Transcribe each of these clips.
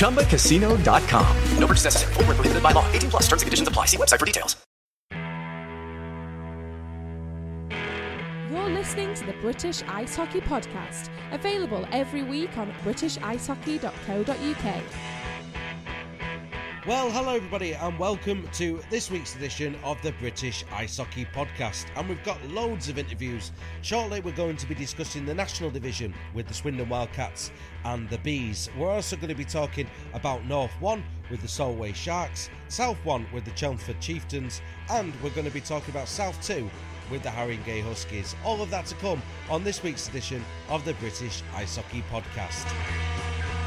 ChumbaCasino.com. No purchase necessary. Void were prohibited by law. 18 plus. Terms and conditions apply. See website for details. You're listening to the British Ice Hockey Podcast, available every week on britishicehockey.co.uk. Well, hello everybody, and welcome to this week's edition of the British Ice Hockey Podcast. And we've got loads of interviews. Shortly, we're going to be discussing the National Division with the Swindon Wildcats and the Bees. We're also going to be talking about North 1 with the Solway Sharks, South 1 with the Chelmsford Chieftains, and we're going to be talking about South 2 with the Haringey Huskies. All of that to come on this week's edition of the British Ice Hockey Podcast.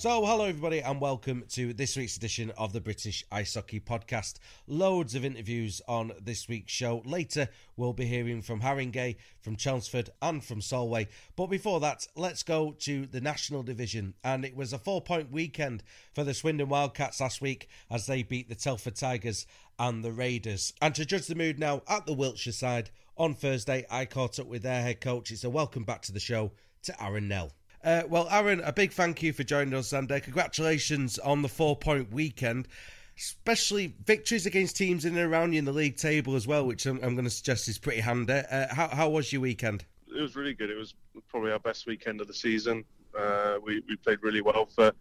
So, hello everybody, and welcome to this week's edition of the British Ice Hockey Podcast. Loads of interviews on this week's show. Later, we'll be hearing from Haringey, from Chelmsford, and from Solway. But before that, let's go to the National Division. And it was a four point weekend for the Swindon Wildcats last week as they beat the Telford Tigers and the Raiders. And to judge the mood now at the Wiltshire side, on Thursday, I caught up with their head coach. It's a welcome back to the show to Aaron Nell. Uh, well, Aaron, a big thank you for joining us, and uh, congratulations on the four point weekend, especially victories against teams in and around you in the league table as well, which I'm, I'm going to suggest is pretty handy. Uh, how, how was your weekend? It was really good. It was probably our best weekend of the season. Uh, we, we played really well for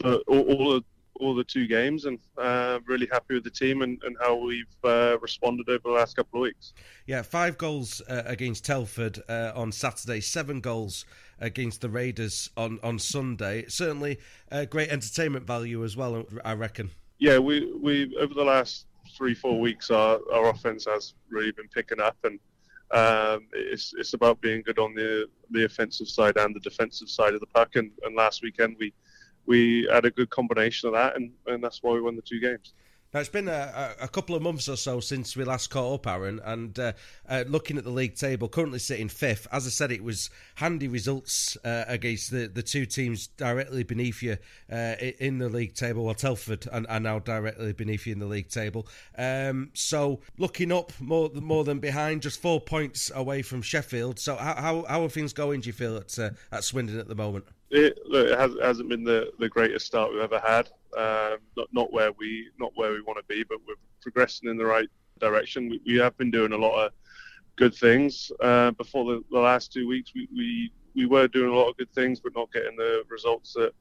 for all, all the all the two games, and uh, really happy with the team and, and how we've uh, responded over the last couple of weeks. Yeah, five goals uh, against Telford uh, on Saturday, seven goals against the Raiders on, on Sunday. Certainly uh, great entertainment value as well, I reckon. Yeah, we, we over the last three, four weeks, our, our offense has really been picking up, and um, it's, it's about being good on the, the offensive side and the defensive side of the puck. And, and last weekend, we we had a good combination of that, and, and that's why we won the two games. Now it's been a, a, couple of months or so since we last caught up, Aaron, and uh, uh, looking at the league table, currently sitting fifth. As I said, it was handy results uh, against the, the two teams directly beneath you uh, in the league table. Well, Telford are, are, now directly beneath you in the league table. Um, so looking up more more than behind, just four points away from Sheffield. So how how, how are things going? Do you feel at uh, at Swindon at the moment? It, look, it, has, not been the, the greatest start we've ever had. Um, not not where we not where we want to be, but we're progressing in the right direction. We, we have been doing a lot of good things. Uh, before the, the, last two weeks, we, we we were doing a lot of good things, but not getting the results that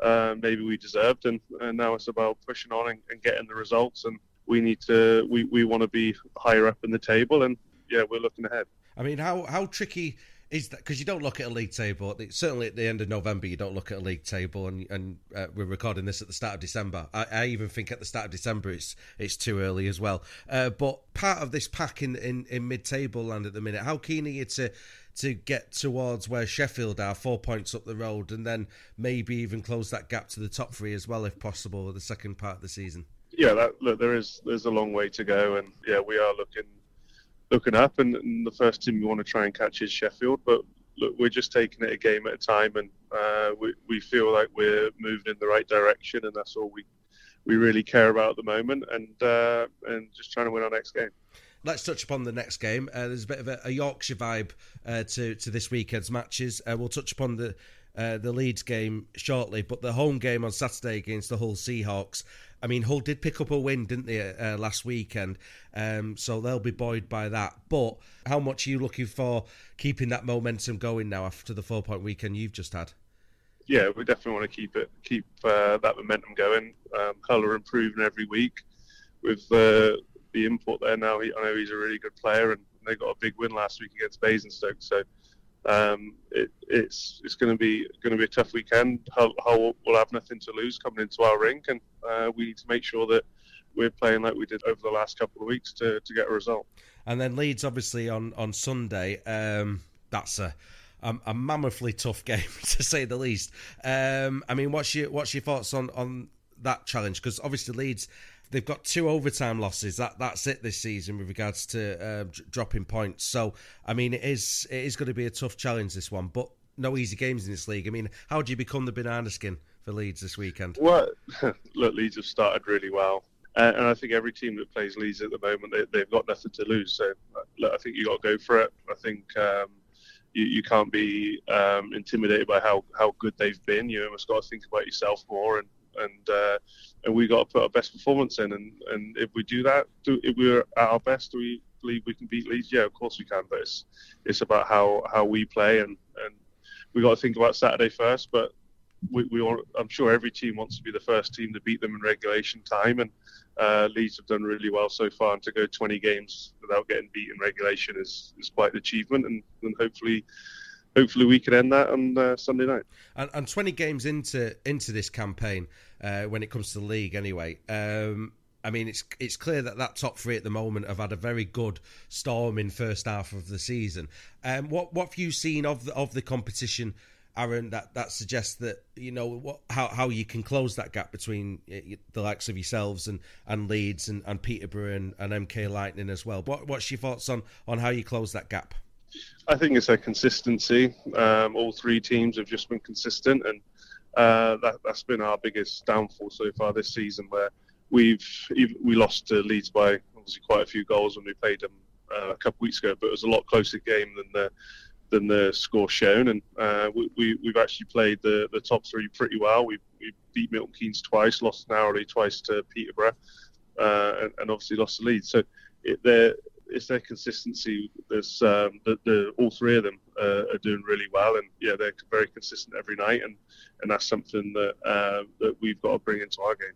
uh, maybe we deserved. And, and now it's about pushing on and, and getting the results. And we need to we, we want to be higher up in the table. And yeah, we're looking ahead. I mean, how how tricky is that because you don't look at a league table? Certainly at the end of November, you don't look at a league table, and and uh, we're recording this at the start of December. I, I, even think at the start of December, it's it's too early as well. Uh, but part of this pack in, in, in mid table land at the minute, how keen are you to? To get towards where Sheffield are, four points up the road, and then maybe even close that gap to the top three as well, if possible, the second part of the season. Yeah, that, look, there is there's a long way to go, and yeah, we are looking looking up, and, and, the first team we want to try and catch is Sheffield. But look, we're just taking it a game at a time, and uh, we we feel like we're moving in the right direction, and that's all we we really care about at the moment, and uh, and just trying to win our next game. Let's touch upon the next game. Uh, there's a bit of a, a Yorkshire vibe uh, to to this weekend's matches. Uh, we'll touch upon the uh, the Leeds game shortly, but the home game on Saturday against the Hull Seahawks. I mean, Hull did pick up a win, didn't they, uh, last weekend? Um, so they'll be buoyed by that. But how much are you looking for keeping that momentum going now after the four point weekend you've just had? Yeah, we definitely want to keep it, keep uh, that momentum going. Um, Hull are improving every week with uh, the input there now. He, I know he's a really good player, and they got a big win last week against Basingstoke. So um, it, it's it's going to be going to be a tough weekend. Hull, Hull will have nothing to lose coming into our rink, and uh, we need to make sure that we're playing like we did over the last couple of weeks to, to get a result. And then Leeds, obviously on on Sunday. Um, that's a a, mammothly tough game to say the least. Um, I mean, what's your what's your thoughts on on that challenge? Because obviously Leeds they've got two overtime losses. That that's it this season with regards to uh, d- dropping points. So I mean, it is it is going to be a tough challenge this one, but no easy games in this league. I mean, how do you become the banana skin for Leeds this weekend? Well, look, Leeds have started really well. Uh, and I think every team that plays Leeds at the moment, they, have got nothing to lose. So, look, I think you got to go for it. I think um, you, you, can't be um, intimidated by how, how good they've been. You almost got to think about yourself more and and uh, and we got to put our best performance in. And, and if we do that, do, if we're at our best, do we believe we can beat Leeds? Yeah, of course we can. But it's it's about how, how we play, and, and we got to think about Saturday first. But we, we all, I'm sure every team wants to be the first team to beat them in regulation time, and uh, Leeds have done really well so far. And to go 20 games without getting beat in regulation is, is quite an achievement, and, and hopefully hopefully we can end that on uh, Sunday night. And, and, 20 games into into this campaign, uh, when it comes to the league, anyway. Um, I mean, it's it's clear that that top three at the moment have had a very good storm in first half of the season. Um, what what have you seen of the, of the competition, Aaron? That that suggests that you know what how how you can close that gap between uh, the likes of yourselves and, and Leeds and, and Peterborough and, and MK Lightning as well. What what's your thoughts on on how you close that gap? I think it's a consistency. Um, all three teams have just been consistent, and uh, that, has been our biggest downfall so far this season. Where we've we lost to Leeds by obviously quite a few goals when we played them uh, a couple of weeks ago, but it was a lot closer game than the than the score shown. And uh, we, we have actually played the, the top three pretty well. We we beat Milton Keynes twice, lost narrowly twice to Peterborough, uh, and, and, obviously lost to Leeds. So it, it's their consistency. There's um, the, the, all three of them uh, are doing really well, and yeah, they're very consistent every night, and, and that's something that uh, that we've got to bring into our game.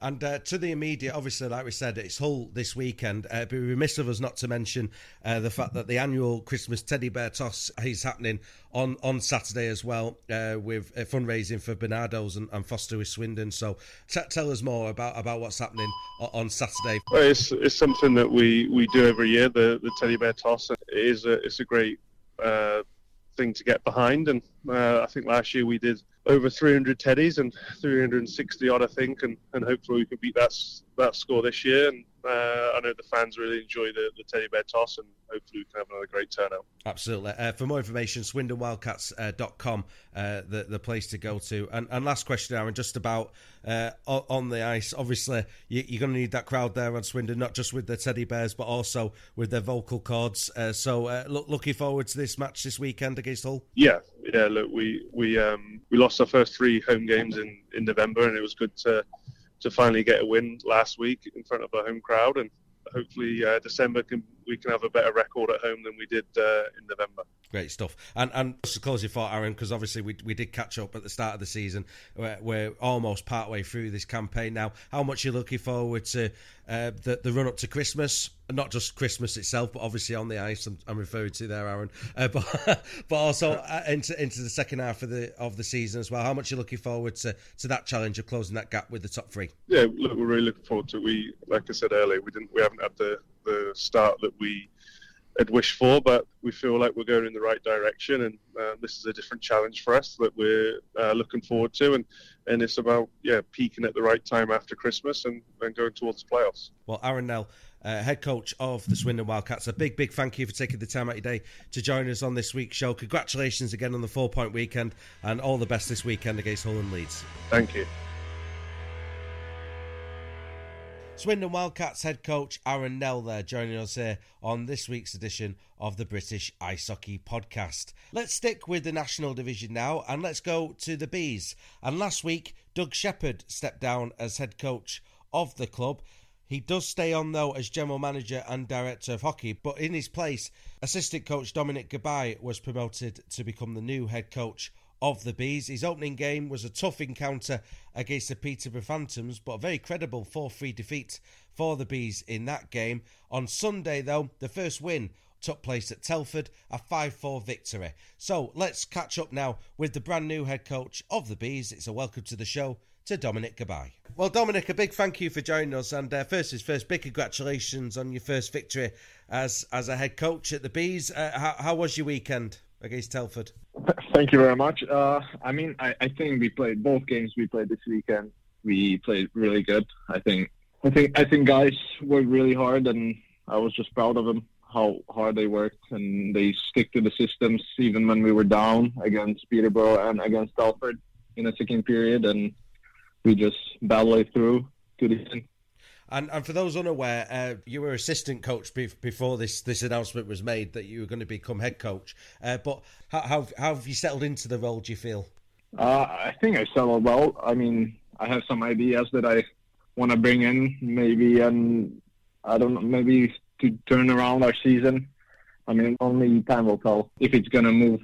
And uh, to the immediate, obviously, like we said, it's Hull this weekend. Uh, be remiss of us not to mention uh, the fact that the annual Christmas teddy bear toss is happening on, on Saturday as well, uh, with uh, fundraising for Barnardo's and, and Foster with Swindon. So t- tell us more about, about what's happening on Saturday. Well, it's, it's something that we, we do every year, the, the teddy bear toss. It is a, it's a great uh, thing to get behind, and I think last year we did over 300 teddies and 360 odd, I think, and, and hopefully we can beat that that score this year. And uh, I know the fans really enjoy the, the teddy bear toss, and hopefully we can have another great turnout. Absolutely. Uh, for more information, swindonwildcats.com, uh, uh, the, the place to go to. And, and last question, Aaron, just about uh, on the ice. Obviously, you, are going to need that crowd there on Swindon, not just with the teddy bears, but also with their vocal cords. Uh, so, uh, look, looking forward to this match this weekend against Hull. Yeah, yeah. Look, we we um, we lost our first three home games in, in November, and it was good to to finally get a win last week in front of a home crowd, and hopefully uh, December can we can have a better record at home than we did uh, in November. Great stuff. And and just to close your thought, Aaron, because obviously we we did catch up at the start of the season. We're, we're almost part way through this campaign now. How much are you looking forward to uh, the the run up to Christmas? Not just Christmas itself, but obviously on the ice. I'm, I'm referring to there, Aaron. Uh, but but also uh, into into the second half of the of the season as well. How much are you looking forward to to that challenge of closing that gap with the top three? Yeah, look, we're really looking forward to. it. We like I said earlier, we didn't we haven't had the the start that we had wished for, but we feel like we're going in the right direction, and uh, this is a different challenge for us that we're uh, looking forward to, and, and it's about yeah peaking at the right time after Christmas and, and going towards the playoffs. Well, Aaron Nell, uh, head coach of the Swindon Wildcats, a big, big thank you for taking the time out of your day to join us on this week's show. Congratulations again on the four point weekend, and all the best this weekend against Hull and Leeds. Thank you. Swindon Wildcats head coach Aaron Nell there joining us here on this week's edition of the British Ice Hockey Podcast. Let's stick with the National Division now and let's go to the Bees. And last week, Doug Sheppard stepped down as head coach of the club. He does stay on though as general manager and director of hockey, but in his place, assistant coach Dominic Gabaj was promoted to become the new head coach of the Bees. His opening game was a tough encounter against the Peterborough Phantoms, but a very credible 4 3 defeat for the Bees in that game. On Sunday, though, the first win took place at Telford, a 5 4 victory. So let's catch up now with the brand new head coach of the Bees. It's a welcome to the show to Dominic Gabaj. Well, Dominic, a big thank you for joining us. And uh, first is first, big congratulations on your first victory as as a head coach at the Bees. Uh, how, how was your weekend against Telford? Thank you very much. Uh, I mean, I, I, think we played both games we played this weekend. We played really good. I think, I think, I think guys worked really hard, and I was just proud of them how hard they worked and they stick to the systems even when we were down against Peterborough and against Telford in the second period, and we just battled through to the end. And and for those unaware, uh, you were assistant coach be- before this this announcement was made that you were going to become head coach. Uh, but how, how, how have you settled into the role? Do you feel? Uh, I think I settled well. I mean, I have some ideas that I want to bring in, maybe, and I don't know, maybe to turn around our season. I mean, only time will tell if it's going to move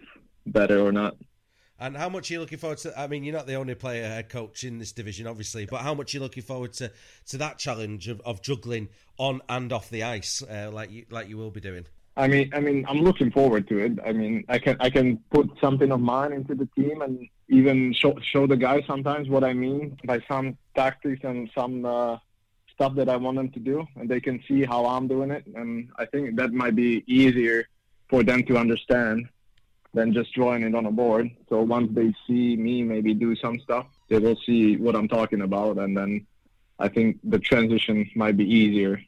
better or not. And how much are you looking forward to? I mean, you're not the only player head coach in this division, obviously, but how much are you looking forward to to that challenge of, of juggling on and off the ice, uh, like you like you will be doing? I mean, I mean, I'm looking forward to it. I mean, I can I can put something of mine into the team and even show show the guys sometimes what I mean by some tactics and some uh, stuff that I want them to do, and they can see how I'm doing it. And I think that might be easier for them to understand than just drawing it on a board. So once they see me maybe do some stuff, they will see what I'm talking about, and then I think the transition might be easier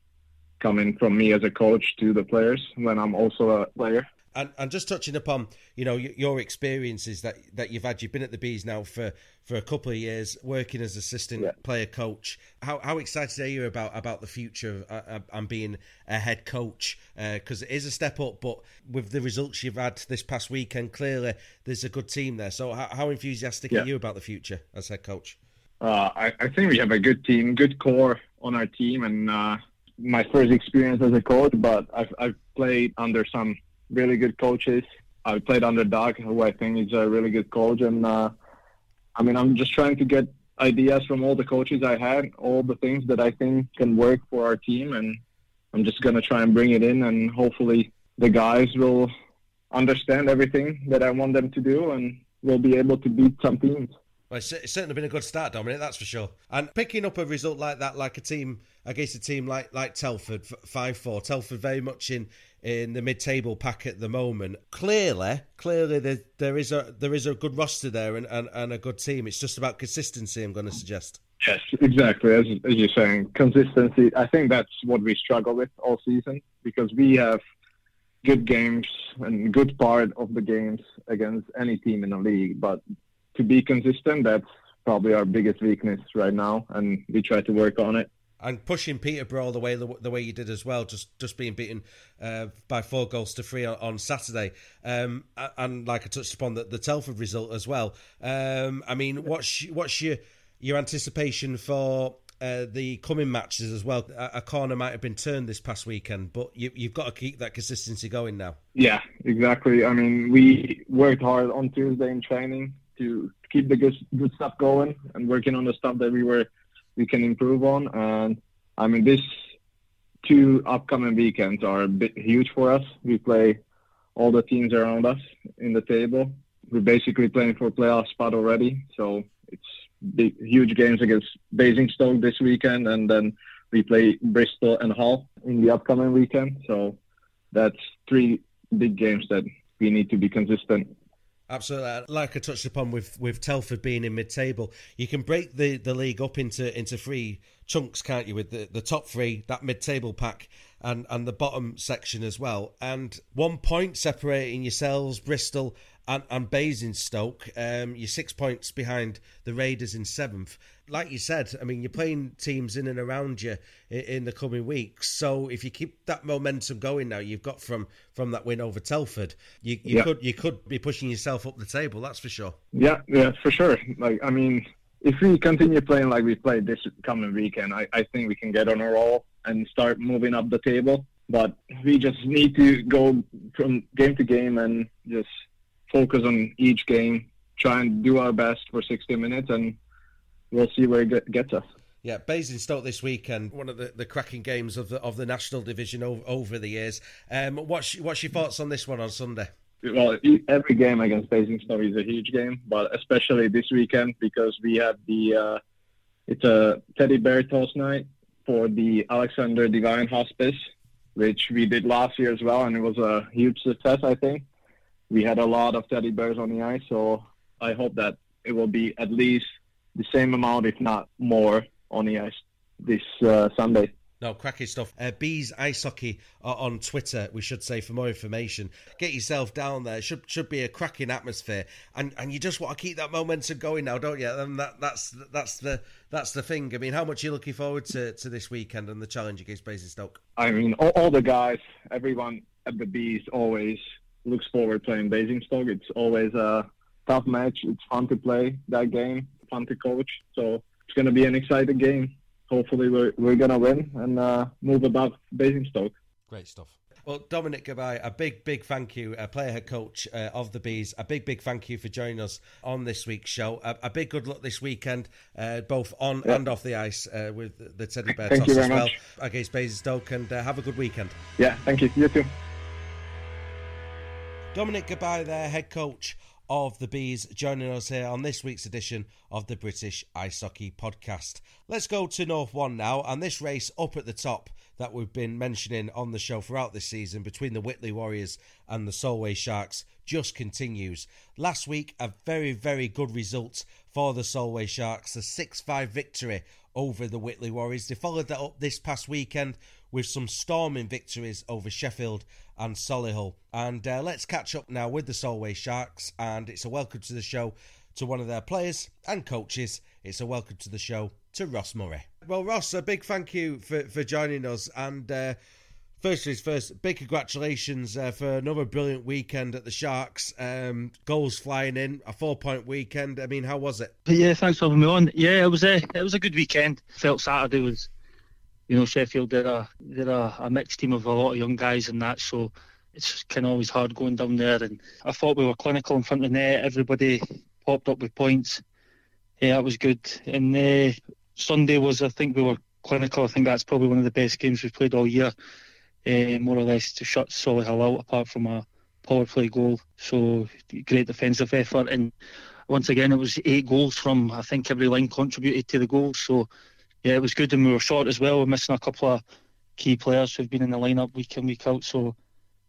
coming from me as a coach to the players when I'm also a player. And, and just touching upon, you know, your experiences that, that you've had, you've been at the Bees now for, for a couple of years, working as assistant yeah. player coach. How, how excited are you about, about the future uh, uh, and being a head coach? Because uh, it is a step up, but with the results you've had this past weekend, clearly there's a good team there. So how, how enthusiastic yeah. are you about the future as head coach? Uh, I, I, think we have a good team, good core on our team, and uh, my first experience as a coach, but I've, I've played under some really good coaches. I played under Doug, who I think is a really good coach, and uh, I mean, I'm just trying to get ideas from all the coaches I had, all the things that I think can work for our team, and I'm just gonna try and bring it in, and hopefully the guys will understand everything that I want them to do, and we'll be able to beat some teams. Well, it's certainly been a good start, Dominic. That's for sure. And picking up a result like that, like a team against a team like like Telford, five four. Telford very much in in the mid-table pack at the moment. Clearly, clearly there, there is a there is a good roster there and, and, and a good team. It's just about consistency. I'm going to suggest. Yes, exactly. As, as you're saying, consistency. I think that's what we struggle with all season because we have good games and good part of the games against any team in the league, but to be consistent, that's probably our biggest weakness right now, and we try to work on it. And pushing Peterborough the way the, the way you did as well, just just being beaten uh, by four goals to three on, on Saturday, um, and like I touched upon the, the Telford result as well. Um, I mean, what's what's your your anticipation for uh, the coming matches as well. A, a, corner might have been turned this past weekend, but you, have got to keep that consistency going now. Yeah, exactly. I mean, we worked hard on Tuesday in training to keep the good, good stuff going and working on the stuff that we were we can improve on. And I mean, this two upcoming weekends are huge for us. We play all the teams around us in the table. We're basically playing for playoff spot already, so it's big, huge games against Basingstoke this weekend, and then we play Bristol and Hull in the upcoming weekend. So that's three big games that we need to be consistent. Absolutely, like I touched upon with with Telford being in mid-table, you can break the, the league up into into three chunks, can't you? With the, the top three, that mid-table pack, and and the bottom section as well, and one point separating yourselves, Bristol and, and Basingstoke. Um, you're six points behind the Raiders in seventh. Like you said, I mean, you're playing teams in and around you in, in, the coming weeks. So if you keep that momentum going now, you've got from from that win over Telford, you, you yeah. could you could be pushing yourself up the table. That's for sure. Yeah, yeah, for sure. Like I mean, if we continue playing like we played this coming weekend, I, I think we can get on a roll and start moving up the table. But we just need to go from game to game and just focus on each game, try and do our best for 60 minutes, and we'll see where it gets us. Yeah, Basingstoke this weekend, one of the, the cracking games of the of the national division over, over the years. Um, what's what's your thoughts on this one on Sunday? Well, every game against Basingstoke is a huge game, but especially this weekend because we have the uh, it's a teddy bear toss night for the Alexander Devine Hospice, which we did last year as well, and it was a huge success, I think we had a lot of teddy bears on the ice, so I hope that it will be at least the same amount, if not more, on the ice this uh, Sunday. No, cracking stuff. Uh, Bees Ice Hockey on Twitter, we should say, for more information. Get yourself down there. Should should be a cracking atmosphere, and and you just want to keep that momentum going now, don't you? And that that's that's the that's the thing. I mean, how much are you looking forward to, to this weekend and the challenge against Basingstoke? I mean, all, all the guys, everyone at the Bees always looks forward playing Basingstoke. It's always a tough match. It's fun to play that game, fun to coach. So it's going to be an exciting game. Hopefully, we're, we're going to win and uh, move above Basingstoke. Great stuff. Well, Dominic Gabaj, a big, big thank you, a player head coach uh, of the Bees. A big, big thank you for joining us on this week's show. A, a big good luck this weekend, uh, both on yeah. and off the ice, uh, with the Teddy Bear thank toss as well much. against Basingstoke, and uh, have a good weekend. Yeah, thank you. You too. Dominic Gabaj, there, head coach of the Bees, joining us here on this week's edition of the British Ice Hockey Podcast. Let's go to North One now, and this race up at the top that we've been mentioning on the show throughout this season between the Whitley Warriors and the Solway Sharks just continues. Last week, a very, very good result for the Solway Sharks, a 6 5 victory over the Whitley Warriors. They followed that up this past weekend with some storming victories over Sheffield and Solihull. And uh, let's catch up now with the Solway Sharks. And it's a welcome to the show to one of their players and coaches. It's a welcome to the show to Ross Murray. Well, Ross, a big thank you for, for joining us. And uh, first things first, big congratulations uh, for another brilliant weekend at the Sharks. Um, goals flying in, a four point weekend. I mean, how was it? Yeah, thanks for having me on. Yeah, it was a it was a good weekend. Felt Saturday was you know, Sheffield they're a they're a, a, mixed team of a lot of young guys and that, so it's kind of always hard going down there. And I thought we were clinical in front of the net. Everybody popped up with points. Yeah, that was good. And uh, Sunday was, I think, we were clinical. I think that's probably one of the best games we've played all year, uh, more or less to shut Solihull out, apart from a power play goal. So great defensive effort. And once again, it was eight goals from I think every line contributed to the goal. So yeah, it was good, and we were short as well. We're missing a couple of key players who've been in the lineup week in week out. So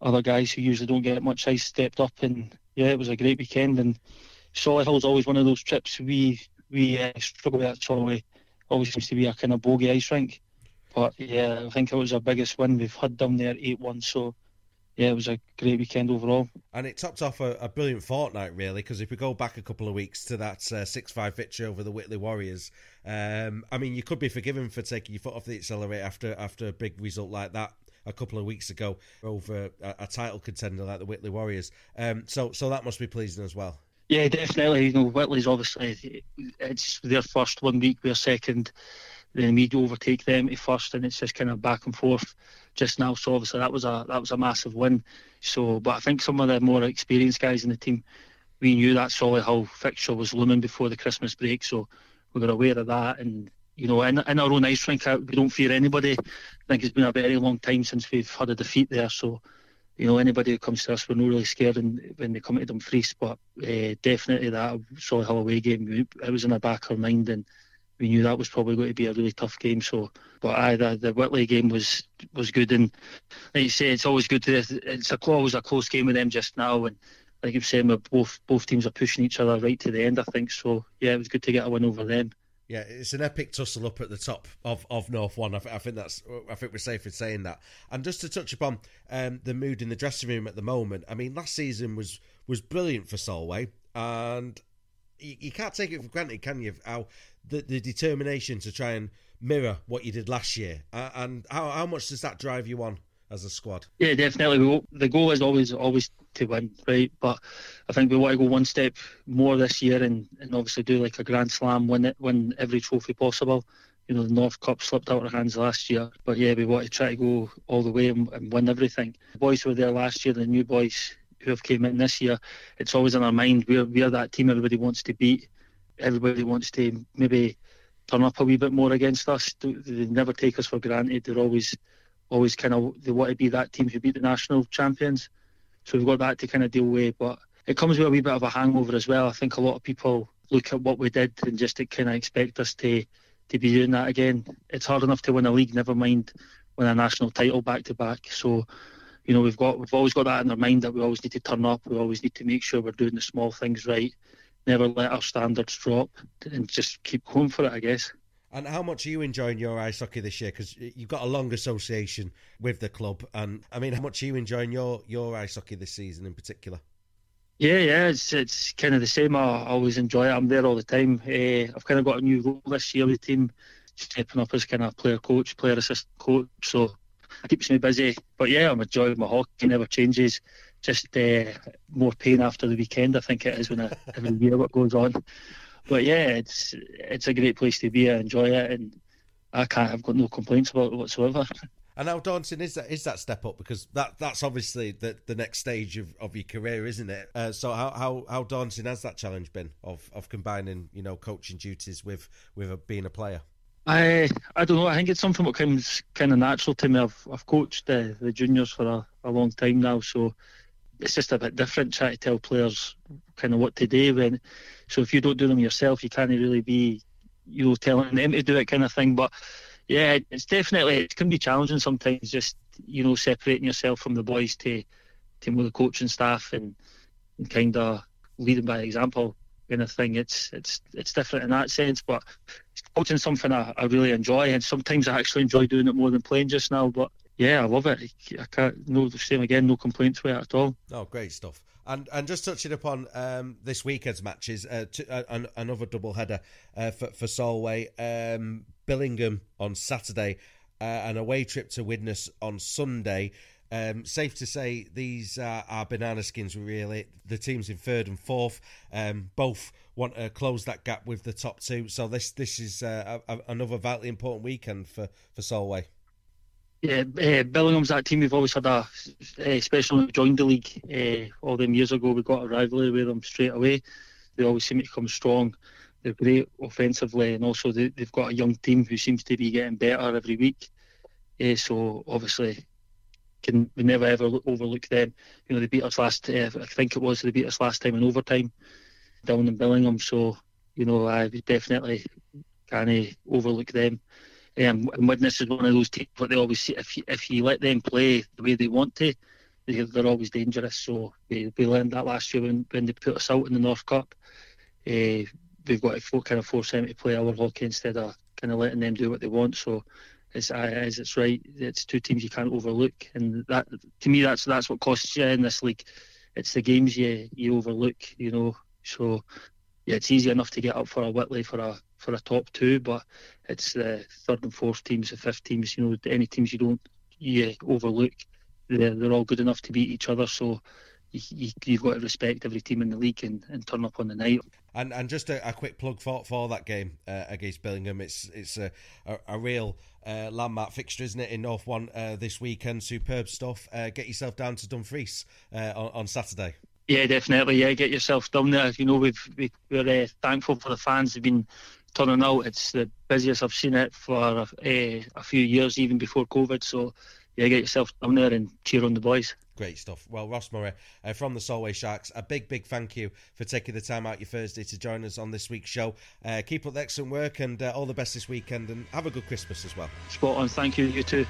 other guys who usually don't get much ice stepped up, and yeah, it was a great weekend. And Solihull's always one of those trips we we uh, struggle with. At Solihull always seems to be a kind of bogey ice rink, but yeah, I think it was our biggest win we've had down there, eight one. So yeah, it was a great weekend overall. And it topped off a, a brilliant fortnight, really, because if we go back a couple of weeks to that uh, 6 uh, 5 victory over the Whitley Warriors, um, I mean, you could be forgiven for taking your foot off the accelerator after, after a big result like that a couple of weeks ago over a, a title contender like the Whitley Warriors. Um, so, so that must be pleasing as well. Yeah, definitely. You know, Whitley's obviously it's their first one week, we're second then we do overtake them to first, and it's just kind of back and forth just now. So obviously that was a that was a massive win. So, but I think some of the more experienced guys in the team, we knew that Solihull fixture was looming before the Christmas break, so we were aware of that. And you know, in, in our own ice rink, we don't fear anybody. I think it's been a very long time since we've had a defeat there, so. You know, anybody who comes to us, we're not really scared and when they come to Dumfries. But uh, definitely that Solihull away game, it was in the back of our mind, and we knew that was probably going to be a really tough game. So, but aye, the, the Whitley game was was good, and like you say, it's always good to it's a always a close game with them just now, and like you're saying, both both teams are pushing each other right to the end. I think so. Yeah, it was good to get a win over them. Yeah, it's an epic tussle up at the top of, of North One. I, th- I think that's I think we're safe in saying that. And just to touch upon um, the mood in the dressing room at the moment. I mean, last season was was brilliant for Solway, and you, you can't take it for granted, can you? How the, the determination to try and mirror what you did last year, uh, and how how much does that drive you on as a squad? Yeah, definitely. The goal is always always to win, right? But I think we want to go one step more this year and, and obviously do like a Grand Slam, win it, win every trophy possible. You know, the North Cup slipped out of our hands last year, but yeah, we want to try to go all the way and, and win everything. The boys were there last year, the new boys who have came in this year, it's always in our mind. We're we're that team everybody wants to beat. Everybody wants to maybe turn up a wee bit more against us. They never take us for granted. They're always always kind of they want to be that team who beat the national champions. So we've got that to kind of deal with. But it comes with a wee bit of a hangover as well. I think a lot of people look at what we did and just kind of expect us to to be doing that again. It's hard enough to win a league, never mind win a national title back to back. So, you know, we've got we've always got that in our mind that we always need to turn up. We always need to make sure we're doing the small things right. Never let our standards drop and just keep going for it. I guess. And how much are you enjoying your ice hockey this year? Because you've got a long association with the club, and I mean, how much are you enjoying your your ice hockey this season in particular? Yeah, yeah, it's it's kind of the same. I always enjoy it. I'm there all the time. Uh, I've kind of got a new role this year with the team, stepping up as kind of player coach, player assistant coach. So keeps me busy. But yeah, I'm enjoying my hockey. Never changes. Just uh, more pain after the weekend. I think it is when I, every year what goes on but yeah, it's it's a great place to be. I enjoy it, and I can't. I've got no complaints about it whatsoever. And how daunting is that? Is that step up? Because that that's obviously the the next stage of, of your career, isn't it? Uh, so how, how how daunting has that challenge been of, of combining you know coaching duties with with a, being a player? I I don't know. I think it's something that comes kind of natural to me. I've I've coached the, the juniors for a, a long time now, so it's just a bit different trying to tell players kind of what to do when so if you don't do them yourself you can't really be you know telling them to do it kind of thing but yeah it's definitely it can be challenging sometimes just you know separating yourself from the boys to to with the coaching staff and, and kind of leading by example kind of thing it's it's it's different in that sense but coaching something I, I really enjoy and sometimes I actually enjoy doing it more than playing just now but yeah, I love it. I can't no the same again, no complaints with it at all. Oh, great stuff. And and just touching upon um, this weekend's matches, uh, to, uh, an, another double header uh, for for Solway, um, Billingham on Saturday, uh, an away trip to Widnes on Sunday. Um, safe to say these are banana skins. Really, the teams in third and fourth um, both want to close that gap with the top two. So this this is uh, a, another vitally important weekend for for Solway. Yeah, uh, Billingham's that team. We've always had a, uh, especially when we joined the league uh, all them years ago. We got a rivalry with them straight away. They always seem to come strong. They're great offensively, and also they, have got a young team who seems to be getting better every week. Uh, so obviously, can we never ever overlook them. You know, they beat us last. Uh, I think it was they beat us last time in overtime down in Billingham. So you know, I definitely can't overlook them. Um, and Widnes is one of those teams but they always say if you, if you let them play the way they want to, they, are always dangerous. So we, we learned that last year when, when they put us out in the North Cup. Uh, we've got to kind of force them to play our hockey instead of kind of letting them do what they want. So it's uh, as it's right. It's two teams you can't overlook, and that to me that's that's what costs you in this league. It's the games you you overlook, you know. So yeah, it's easy enough to get up for a Whitley for a for a top two, but it's the third and fourth teams, the fifth teams. You know, any teams you don't you overlook, they're, they're all good enough to beat each other. So you, have got to respect every team in the league and, and turn up on the night. And and just a, a quick plug for for that game uh, against Billingham. It's it's a a, a real uh, landmark fixture, isn't it? In North One uh, this weekend, superb stuff. Uh, get yourself down to Dumfries uh, on, on Saturday. Yeah, definitely. Yeah, get yourself down there. You know, we've we, are uh, thankful for the fans who've been turning out. It's the busiest I've seen it for uh, a few years, even before COVID. So, yeah, get yourself down there and cheer on the boys. Great stuff. Well, Ross Murray uh, from the Solway Sharks, a big, big thank you for taking the time out your Thursday to join us on this week's show. Uh, keep up the excellent work and uh, all the best this weekend and have a good Christmas as well. Spot on. Thank you. You too.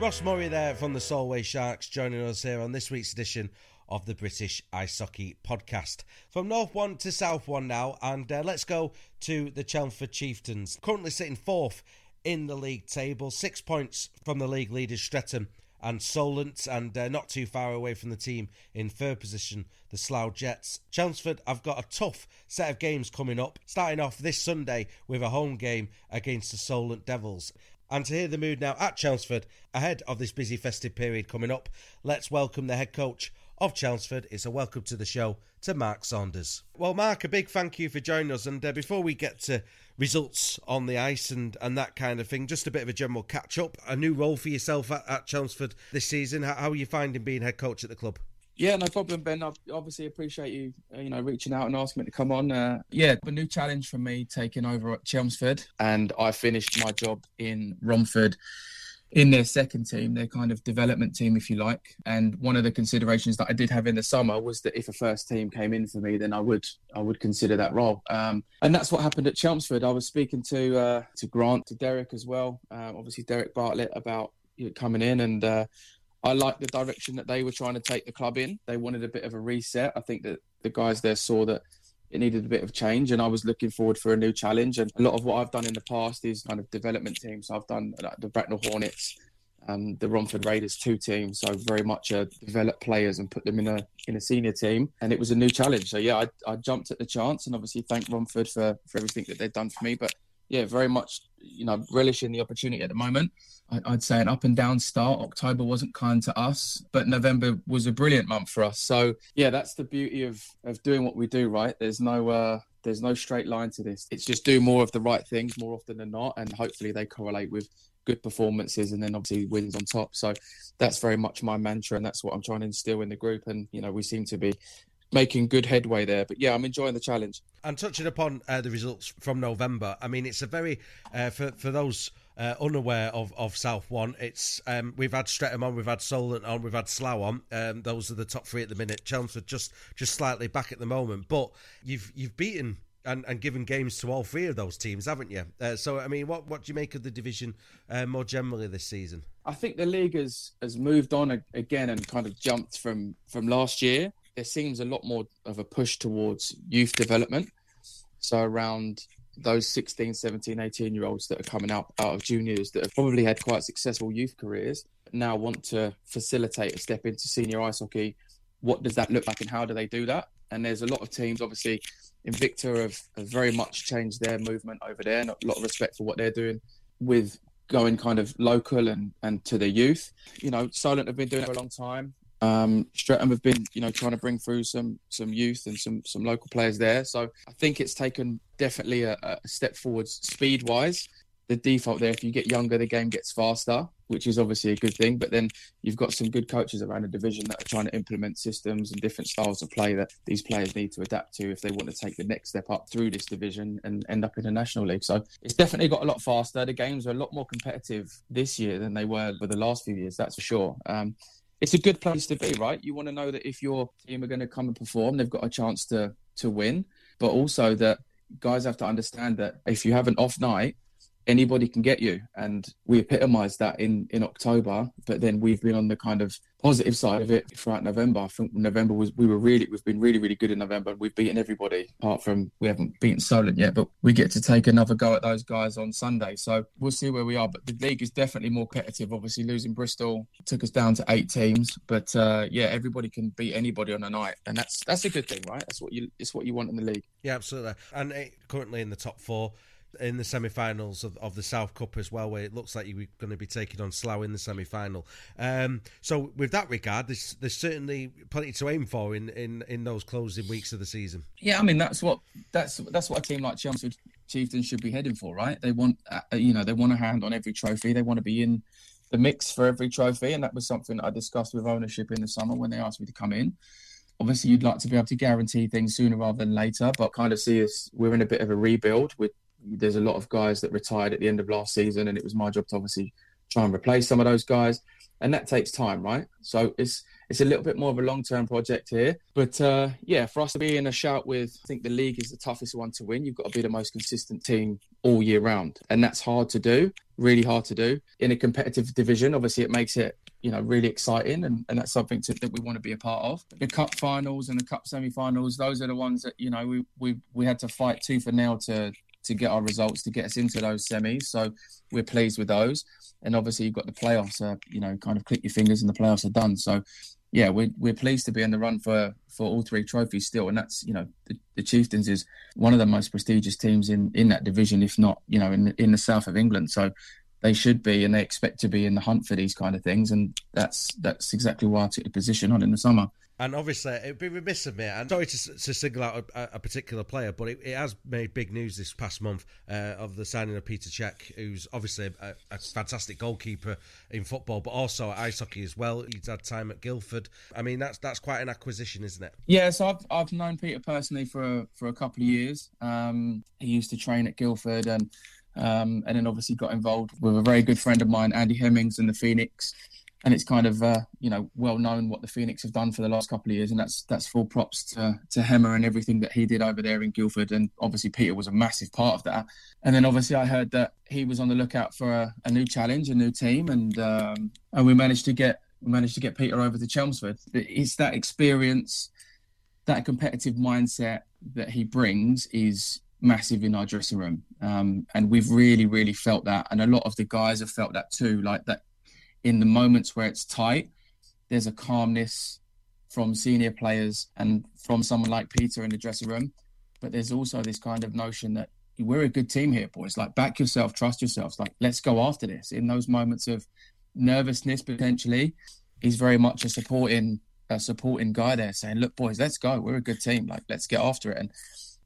Ross Murray there from the Solway Sharks joining us here on this week's edition of the British Ice Hockey Podcast. From North One to South One now, and uh, let's go to the Chelmsford Chieftains, currently sitting fourth in the league table, six points from the league leaders Streatham and Solent, and uh, not too far away from the team in third position, the Slough Jets. Chelmsford have got a tough set of games coming up, starting off this Sunday with a home game against the Solent Devils. And to hear the mood now at Chelmsford ahead of this busy festive period coming up, let's welcome the head coach of Chelmsford. It's a welcome to the show to Mark Saunders. Well, Mark, a big thank you for joining us. And uh, before we get to results on the ice and, and that kind of thing, just a bit of a general catch up. A new role for yourself at, at Chelmsford this season. How, how are you finding being head coach at the club? Yeah, no problem, Ben. I obviously appreciate you, uh, you know, reaching out and asking me to come on. Uh, yeah, a new challenge for me taking over at Chelmsford, and I finished my job in Romford in their second team, their kind of development team, if you like. And one of the considerations that I did have in the summer was that if a first team came in for me, then I would I would consider that role. Um, and that's what happened at Chelmsford. I was speaking to uh, to Grant, to Derek as well. Um, obviously, Derek Bartlett about you know, coming in, and uh, I liked the direction that they were trying to take the club in. They wanted a bit of a reset. I think that the guys there saw that it needed a bit of change and I was looking forward for a new challenge. And a lot of what I've done in the past is kind of development teams. So I've done like, the Bracknell Hornets, um, the Romford Raiders two teams. So very much uh, develop players and put them in a in a senior team. And it was a new challenge. So yeah, I, I jumped at the chance and obviously thank Romford for, for everything that they've done for me. But yeah, very much, you know, relishing the opportunity at the moment. I'd say an up and down start. October wasn't kind to us, but November was a brilliant month for us. So yeah, that's the beauty of of doing what we do. Right? There's no uh, there's no straight line to this. It's just do more of the right things more often than not, and hopefully they correlate with good performances and then obviously wins on top. So that's very much my mantra, and that's what I'm trying to instill in the group. And you know, we seem to be making good headway there. But yeah, I'm enjoying the challenge. And touching upon uh, the results from November, I mean, it's a very uh, for for those. Uh, unaware of, of South One, it's um, we've had Streatham on, we've had Solent on, we've had Slough on. Um, those are the top three at the minute. Chelmsford just just slightly back at the moment, but you've you've beaten and, and given games to all three of those teams, haven't you? Uh, so I mean, what what do you make of the division uh, more generally this season? I think the league has has moved on again and kind of jumped from from last year there seems a lot more of a push towards youth development. So around those 16, 17, 18 year olds that are coming out, out of juniors that have probably had quite successful youth careers now want to facilitate a step into senior ice hockey. What does that look like and how do they do that? And there's a lot of teams, obviously, Invicta have, have very much changed their movement over there. And a lot of respect for what they're doing with going kind of local and, and to the youth. You know, Solent have been doing it for a long time. Um, Streatham have been, you know, trying to bring through some some youth and some some local players there. So I think it's taken definitely a, a step forward speed wise. The default there, if you get younger, the game gets faster, which is obviously a good thing. But then you've got some good coaches around the division that are trying to implement systems and different styles of play that these players need to adapt to if they want to take the next step up through this division and end up in the national league. So it's definitely got a lot faster. The games are a lot more competitive this year than they were for the last few years. That's for sure. Um, it's a good place to be, right? You want to know that if your team are going to come and perform, they've got a chance to to win, but also that guys have to understand that if you have an off night, anybody can get you. And we epitomised that in, in October, but then we've been on the kind of positive side of it throughout November. I think November was, we were really, we've been really, really good in November. We've beaten everybody apart from we haven't beaten Solent yet, but we get to take another go at those guys on Sunday. So we'll see where we are. But the league is definitely more competitive. Obviously, losing Bristol took us down to eight teams, but uh, yeah, everybody can beat anybody on a night. And that's, that's a good thing, right? That's what you, it's what you want in the league. Yeah, absolutely. And uh, currently in the top four, in the semi-finals of, of the South Cup as well, where it looks like you're going to be taking on Slough in the semi-final. Um, so, with that regard, there's, there's certainly plenty to aim for in, in, in those closing weeks of the season. Yeah, I mean that's what that's that's what a team like Chelmsford Chieftains should be heading for, right? They want uh, you know they want a hand on every trophy. They want to be in the mix for every trophy, and that was something I discussed with ownership in the summer when they asked me to come in. Obviously, you'd like to be able to guarantee things sooner rather than later, but kind of see us we're in a bit of a rebuild with there's a lot of guys that retired at the end of last season, and it was my job to obviously try and replace some of those guys. and that takes time, right? So it's it's a little bit more of a long term project here. But uh, yeah, for us to be in a shout with, I think the league is the toughest one to win. You've got to be the most consistent team all year round, and that's hard to do. Really hard to do in a competitive division. Obviously, it makes it you know really exciting, and, and that's something to, that we want to be a part of. The cup finals and the cup semi-finals, those are the ones that you know we we we had to fight tooth and nail to to get our results to get us into those semis. So we're pleased with those. And obviously you've got the playoffs. Uh, you know, kind of click your fingers and the playoffs are done. So yeah, we're we're pleased to be in the run for for all three trophies still, and that's you know the, the, Chieftains is one of the most prestigious teams in in that division, if not you know in in the south of England. So they should be, and they expect to be in the hunt for these kind of things, and that's that's exactly why I took the position on in the summer. And obviously, it'd be remiss of me. I'm sorry to, to single out a, a particular player, but it, it, has made big news this past month uh, of the signing of Peter Cech, who's obviously a, a, fantastic goalkeeper in football, but also at ice hockey as well. He's had time at Guildford. I mean, that's that's quite an acquisition, isn't it? Yeah, so I've, I've known Peter personally for for a couple of years. Um, he used to train at Guildford and. Um, and then obviously got involved with a very good friend of mine, Andy Hemmings, in the Phoenix and it's kind of uh, you know well known what the Phoenix have done for the last couple of years, and that's that's full props to to Hemmer and everything that he did over there in Guildford, and obviously Peter was a massive part of that. And then obviously I heard that he was on the lookout for a, a new challenge, a new team, and um, and we managed to get we managed to get Peter over to Chelmsford. It's that experience, that competitive mindset that he brings is massive in our dressing room, um, and we've really really felt that, and a lot of the guys have felt that too, like that in the moments where it's tight, there's a calmness from senior players and from someone like Peter in the dressing room. But there's also this kind of notion that we're a good team here, boys. Like, back yourself, trust yourselves. Like, let's go after this. In those moments of nervousness, potentially, he's very much a supporting, a supporting guy there, saying, "Look, boys, let's go. We're a good team. Like, let's get after it." And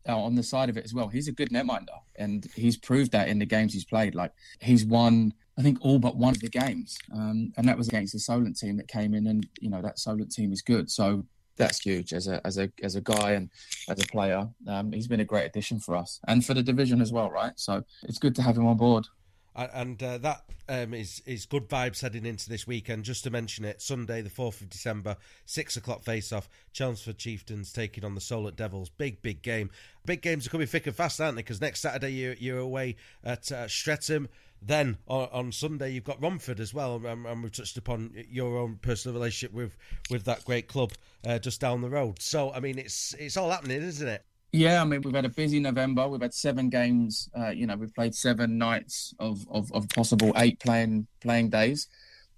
uh, on the side of it as well, he's a good netminder, and he's proved that in the games he's played. Like, he's won I think all but one of the games, um, and that was against the Solent team that came in, and you know that Solent team is good, so that's huge as a as a as a guy and as a player. Um, he's been a great addition for us and for the division as well, right? So it's good to have him on board. And uh, that um, is is good vibes heading into this weekend. Just to mention it, Sunday the fourth of December, six o'clock face off. Chelmsford Chieftains taking on the Solent Devils. Big big game. Big games are coming thick and fast, aren't they? Because next Saturday you're, you're away at uh, Streatham. Then on, on, Sunday you've got Romford as well, and, and, we've touched upon your own personal relationship with with that great club uh, just down the road. So I mean, it's it's all happening, isn't it? Yeah, I mean we've had a busy November. We've had seven games. Uh, you know, we've played seven nights of, of, of possible eight playing playing days.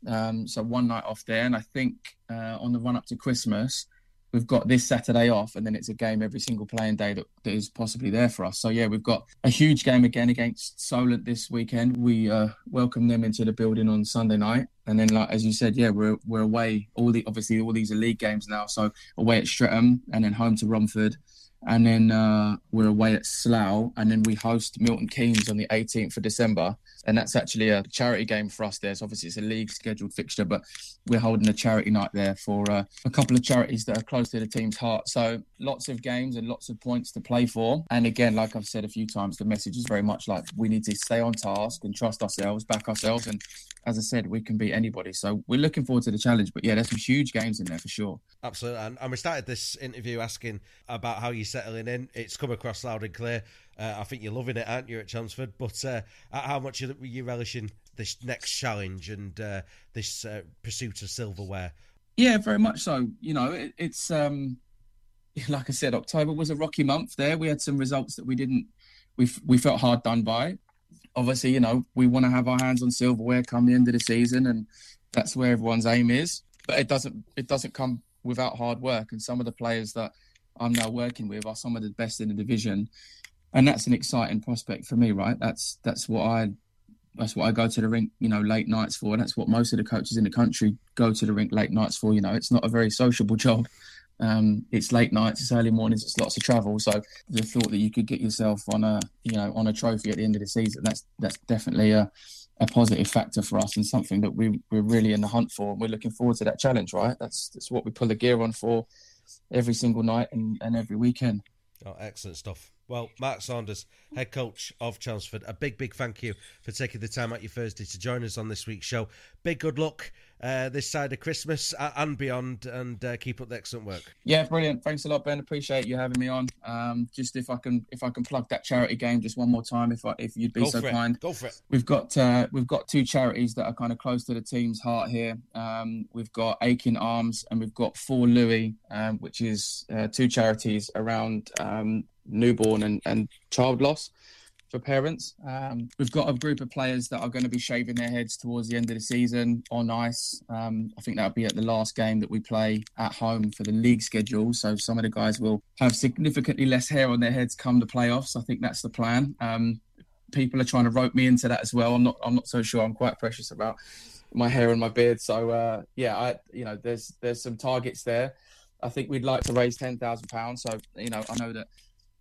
Um, so one night off there, and I think uh, on the run up to Christmas, we've got this Saturday off, and then it's a game every single playing day that, that is possibly there for us. So yeah, we've got a huge game again against Solent this weekend. We uh, welcome them into the building on Sunday night, and then like as you said, yeah, we're we're away. All the obviously all these are league games now, so away at Streatham, and then home to Romford and then uh, we're away at Slough, and then we host Milton Keynes on the 18th of December, and that's actually a charity game for us. There, so obviously it's a league scheduled fixture, but we're holding a charity night there for uh, a couple of charities that are close to the team's heart. So lots of games and lots of points to play for. And again, like I've said a few times, the message is very much like we need to stay on task and trust ourselves, back ourselves, and as I said, we can beat anybody. So we're looking forward to the challenge. But yeah, there's some huge games in there for sure. Absolutely. And, and we started this interview asking about how you're settling in. It's come across loud and clear. Uh, I think you're loving it, aren't you, at Chelmsford? But uh, how much are you relishing this next challenge and uh, this uh, pursuit of silverware? Yeah, very much so. You know, it, it's um, like I said, October was a rocky month. There, we had some results that we didn't, we we felt hard done by obviously, you know, we want to have our hands on silverware come the end of the season, and that's where everyone's aim is. But it doesn't it doesn't come without hard work. And some of the players that I'm now working with are some of the best in the division, and that's an exciting prospect for me, right? That's that's what I that's what I go to the rink, you know, late nights for. That's what most of the coaches in the country go to the rink late nights for. You know, it's not a very sociable job. Um, it's late nights, it's early mornings, it's lots of travel. So the thought that you could get yourself on a you know on a trophy at the end of the season, that's that's definitely a, a positive factor for us and something that we we're really in the hunt for. And we're looking forward to that challenge, right? That's that's what we pull the gear on for every single night and, and every weekend. Oh, excellent stuff. Well, Mark Saunders, head coach of Chelmsford, a big, big thank you for taking the time out your Thursday to join us on this week's show. Big good luck uh, this side of Christmas and beyond, and uh, keep up the excellent work. Yeah, brilliant. Thanks a lot, Ben. Appreciate you having me on. Um, just if I can, if I can plug that charity game just one more time, if I, if you'd be Go so for it. kind. Go for it. We've got uh, we've got two charities that are kind of close to the team's heart here. Um, we've got Aching Arms and we've got For Louis, um, which is uh, two charities around um, newborn and, and child loss for parents. Um, we've got a group of players that are going to be shaving their heads towards the end of the season on ice. Um, I think that'll be at the last game that we play at home for the league schedule. So some of the guys will have significantly less hair on their heads come the playoffs. I think that's the plan. Um, people are trying to rope me into that as well. I'm not. I'm not so sure. I'm quite precious about my hair and my beard. So uh, yeah, I you know there's there's some targets there. I think we'd like to raise ten thousand pounds. So you know I know that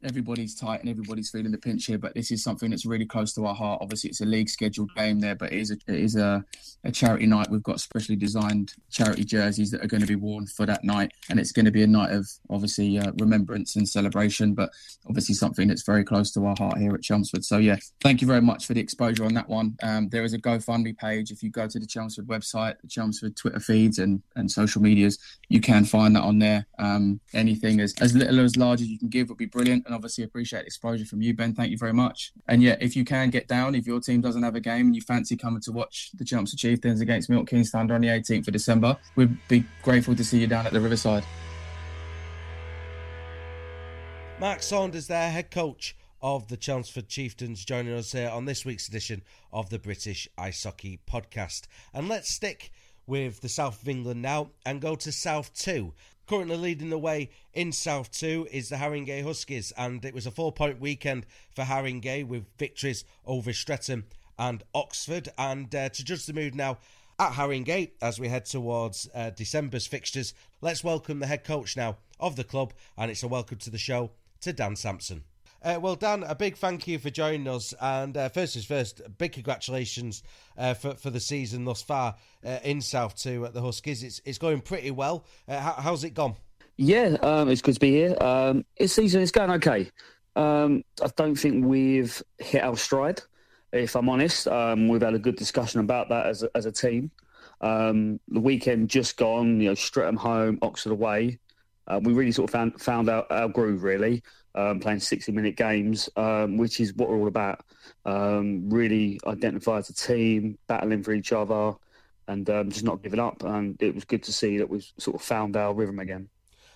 everybody's tight and everybody's feeling the pinch here, but this is something that's really close to our heart. Obviously, it's a league scheduled game there, but it is a, it is a, a charity night. We've got specially designed charity jerseys that are going to be worn for that night, and it's going to be a night of obviously uh, remembrance and celebration, but obviously something that's very close to our heart here at Chelmsford. So yeah, thank you very much for the exposure on that one. Um, there is a GoFundMe page if you go to the Chelmsford website, the Chelmsford Twitter feeds and and social medias, you can find that on there. Um, anything as as little or as large as you can give would be brilliant, and obviously appreciate exposure from you, Ben. Thank you very much. And yeah, if you can get down, if your team doesn't have a game and you fancy coming to watch the Chelmsford Chieftains against Milton Keynes Thunder on the 18th of December, we'd be grateful to see you down at the Riverside. Mark Saunders there, head coach of the Chelmsford Chieftains, joining us here on this week's edition of the British Ice Hockey Podcast. And let's stick with the south of England now and go to South 2. Currently leading the way in South 2 is the Haringey Huskies, and it was a four point weekend for Haringey with victories over Streatham and Oxford. And uh, to judge the mood now at Haringey as we head towards uh, December's fixtures, let's welcome the head coach now of the club, and it's a welcome to the show to Dan Sampson. Uh, well, Dan, a big thank you for joining us. And uh, first is first, big congratulations uh, for for the season thus far uh, in South Two at the Huskies. It's it's going pretty well. Uh, how, how's it gone? Yeah, um, it's good to be here. Um, this season is going okay. Um, I don't think we've hit our stride. If I'm honest, um, we've had a good discussion about that as a, as a team. Um, the weekend just gone, you know, Streatham home, Oxford away. Uh, we really sort of found found out our groove really, um, playing 60 minute games, um, which is what we're all about. Um, really identify as a team, battling for each other, and um, just not giving up. And it was good to see that we've sort of found our rhythm again.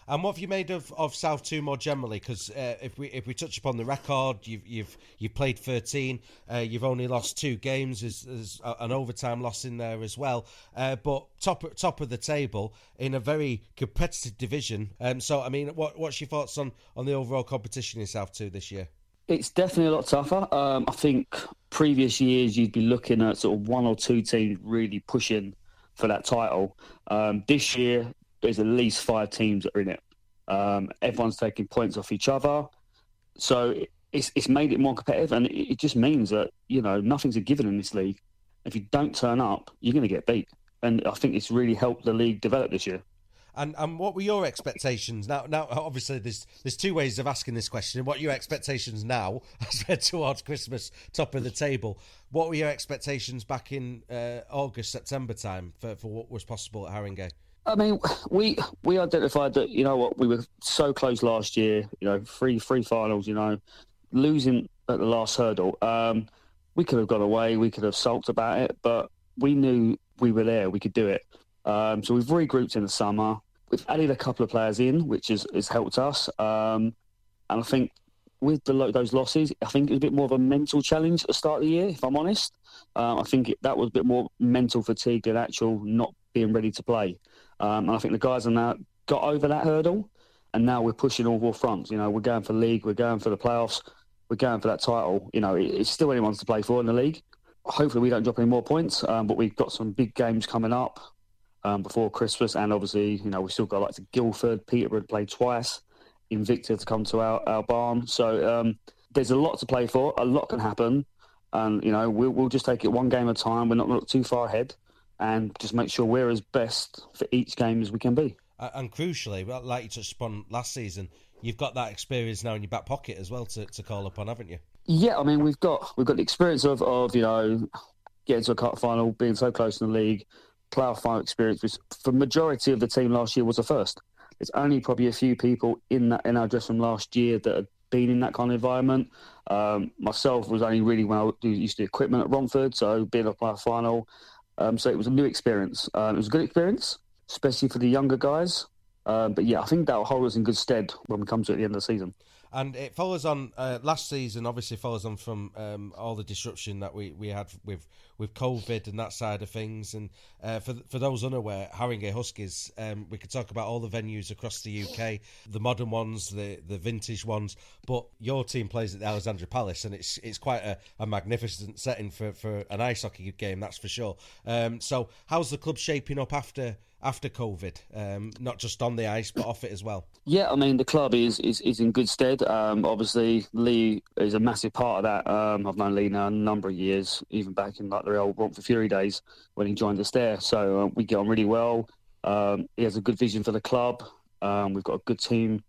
And what have you made of, of South Two more generally? Because uh, if we if we touch upon the record, you've you've you've played thirteen. Uh, you've only lost two games. There's, there's an overtime loss in there as well. Uh, but top top of the table in a very competitive division. Um, so I mean, what what's your thoughts on, on the overall competition in South Two this year? It's definitely a lot tougher. Um, I think previous years you'd be looking at sort of one or two teams really pushing for that title. Um, this year there's at least five teams that are in it. Um, everyone's taking points off each other, so it's it's made it more competitive, and it, it just means that you know nothing's a given in this league. If you don't turn up, you're going to get beat, and I think it's really helped the league develop this year. And and what were your expectations? Now now obviously there's there's two ways of asking this question. What are your expectations now as we're towards Christmas, top of the table? What were your expectations back in uh, August, September time for, for what was possible at Haringey? I mean, we we identified that you know what we were so close last year. You know, three three finals. You know, losing at the last hurdle. Um, we could have gone away. We could have sulked about it, but we knew we were there. We could do it. Um, so we've regrouped in the summer. We've added a couple of players in, which has, has helped us. Um, and I think with the, those losses, I think it was a bit more of a mental challenge at the start of the year. If I'm honest, um, I think it, that was a bit more mental fatigue than actual not being ready to play. Um, and I think the guys have now got over that hurdle, and now we're pushing all four fronts. You know, we're going for league, we're going for the playoffs, we're going for that title. You know, it, it's still anyone's to play for in the league. Hopefully, we don't drop any more points, um, but we've got some big games coming up um, before Christmas, and obviously, you know, we still got like to Guildford, Peterborough play twice, Invicta to come to our, our barn. So um, there's a lot to play for. A lot can happen, and you know, we'll, we'll just take it one game at a time. We're not look too far ahead and just make sure we're as best for each game as we can be. And crucially, like you touched upon last season, you've got that experience now in your back pocket as well to, to call upon, haven't you? Yeah, I mean we've got we've got the experience of, of you know getting to a cup final, being so close in the league, playoff final experience, which for majority of the team last year was a first. There's only probably a few people in that in our dressing room last year that had been in that kind of environment. Um, myself was only really when I used to do equipment at Romford, so being a playoff final. Um, so it was a new experience. Um, it was a good experience, especially for the younger guys. Um, but yeah, I think that'll hold us in good stead when we come to at the end of the season. And it follows on uh, last season. Obviously, follows on from um, all the disruption that we, we had with with COVID and that side of things. And uh, for for those unaware, Haringey Huskies, um, we could talk about all the venues across the UK, the modern ones, the the vintage ones. But your team plays at the Alexandra Palace, and it's it's quite a, a magnificent setting for, for an ice hockey game, that's for sure. Um, so, how's the club shaping up after? After COVID, um, not just on the ice but off it as well. Yeah, I mean the club is is, is in good stead. Um, obviously, Lee is a massive part of that. Um, I've known Lee now a number of years, even back in like the old Romford Fury days when he joined us there. So uh, we get on really well. Um, he has a good vision for the club. Um, we've got a good team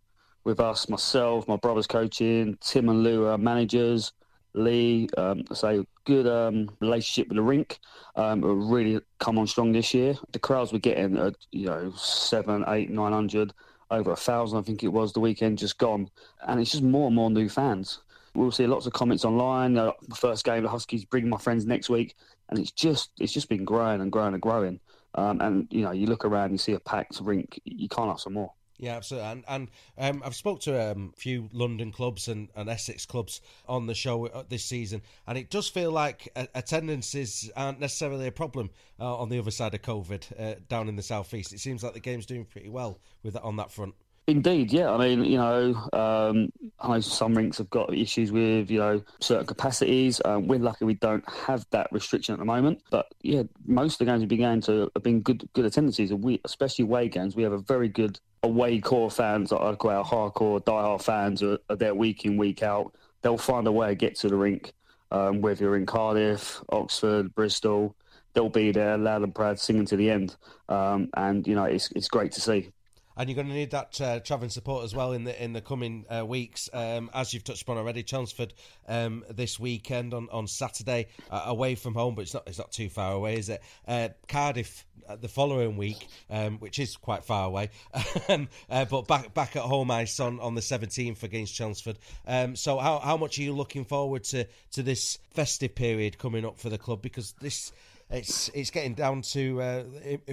with us, myself, my brother's coaching, Tim and Lou are managers. Lee, um, say good um, relationship with the rink. Um, really come on strong this year. The crowds we're getting, are, you know, seven, eight, nine hundred, over a thousand. I think it was the weekend just gone, and it's just more and more new fans. We'll see lots of comments online. Uh, the first game, the Huskies bring my friends next week, and it's just it's just been growing and growing and growing. Um, and you know, you look around, you see a packed rink, you can't ask for more. Yeah, absolutely. And, and um, I've spoke to a um, few London clubs and, and, Essex clubs on the show uh, this season, and it does feel like attendances aren't necessarily a problem uh, on the other side of COVID uh, down in the southeast. It seems like the game's doing pretty well with on that front. Indeed, yeah. I mean, you know, um, I know some rinks have got issues with, you know, certain capacities. Um, we're lucky we don't have that restriction at the moment. But yeah, most of the games we've been going to have been good good attendances. We, especially away games, we have a very good away core fans that call our hardcore, diehard fans are, are there week in, week out. They'll find a way to get to the rink, um, whether you're in Cardiff, Oxford, Bristol. They'll be there, loud and proud, singing to the end. Um, and, you know, it's, it's great to see and you're going to need that uh, travelling support as well in the in the coming uh, weeks. Um, as you've touched upon already, Chelmsford um, this weekend on on Saturday uh, away from home, but it's not it's not too far away, is it? Uh, Cardiff uh, the following week, um, which is quite far away, um, uh, but back back at home ice on, on the 17th against Chelmsford. Um, so how how much are you looking forward to to this festive period coming up for the club? Because this it's it's getting down to uh,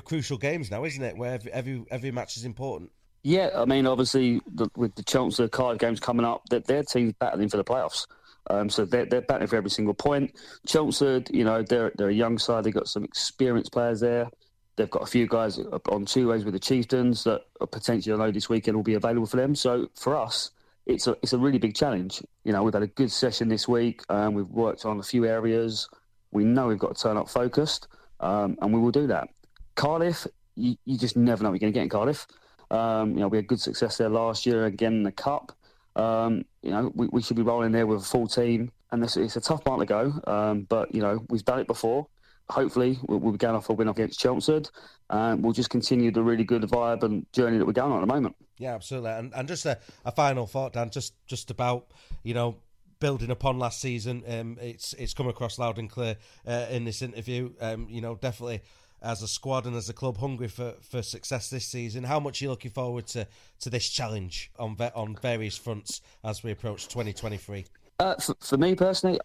crucial games now, isn't it? Where every, every every match is important. Yeah, I mean, obviously the, with the Chelmsford Cardiff games coming up, that their team's battling for the playoffs. Um, so they're, they're battling for every single point. Chelmsford, you know, they're they're a young side. They've got some experienced players there. They've got a few guys on two ways with the Chieftains that potentially I know this weekend will be available for them. So for us, it's a it's a really big challenge. You know, we've had a good session this week. Um, we've worked on a few areas. We know we've got to turn up focused, um, and we will do that. Cardiff, you, you just never know what you're going to get in Cardiff. Um, you know, we had good success there last year again in the cup. Um, you know, we, we, should be rolling there with a full team, and it's, it's a tough part to go. Um, but you know, we've done it before. Hopefully, we'll, we'll be going off a win against Chelmsford, and we'll just continue the really good vibe and journey that we're going on at the moment. Yeah, absolutely. And, and just a, a final thought, Dan, just just about you know building upon last season. Um, it's it's come across loud and clear uh, in this interview. Um, you know, definitely as a squad and as a club hungry for, for success this season. How much are you looking forward to, to this challenge on on various fronts as we approach 2023? Uh, for, for, me personally,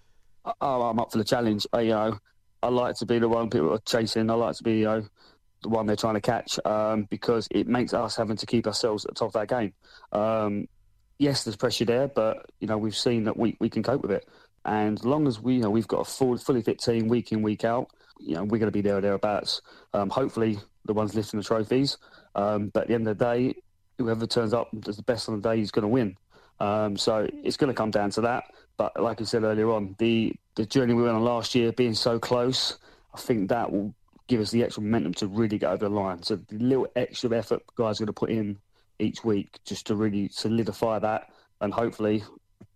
I, I'm up for the challenge. I, you know, I like to be the one people are chasing. I like to be you know, the one they're trying to catch um, because it makes us having to keep ourselves at the top of that game. Um, yes, there's pressure there, but you know we've seen that we, we can cope with it. And as long as we you know we've got a full, fully fit team week in week out, you know we're going to be there or thereabouts. Um, hopefully, the ones lifting the trophies. Um, but at the end of the day, whoever turns up does the best on the day is going to win. Um, so it's going to come down to that. But like I said earlier on, the the journey we went on last year, being so close, I think that will give us the extra momentum to really get over the line. So the little extra effort guys are going to put in each week just to really solidify that and hopefully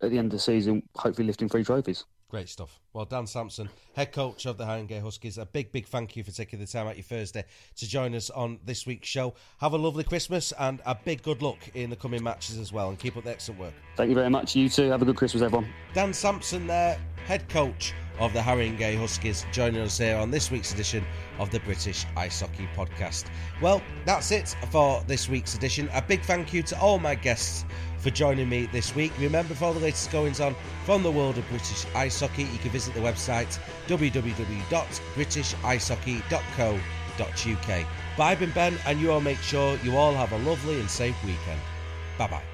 at the end of the season, hopefully lifting three trophies. Great stuff. Well, Dan Sampson, head coach of the Haringey Huskies, a big, big thank you for taking the time out your Thursday to join us on this week's show. Have a lovely Christmas and a big good luck in the coming matches as well, and keep up the excellent work. Thank you very much. You too. Have a good Christmas, everyone. Dan Sampson there, head coach of the Haringey Huskies, joining us here on this week's edition of the British Ice Hockey Podcast. Well, that's it for this week's edition. A big thank you to all my guests for joining me this week. Remember, for all the latest goings on from the world of British ice hockey, you can visit the website www.britishicehockey.co.uk. Bye, Ben Ben, and you all make sure you all have a lovely and safe weekend. Bye bye.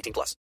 18 plus.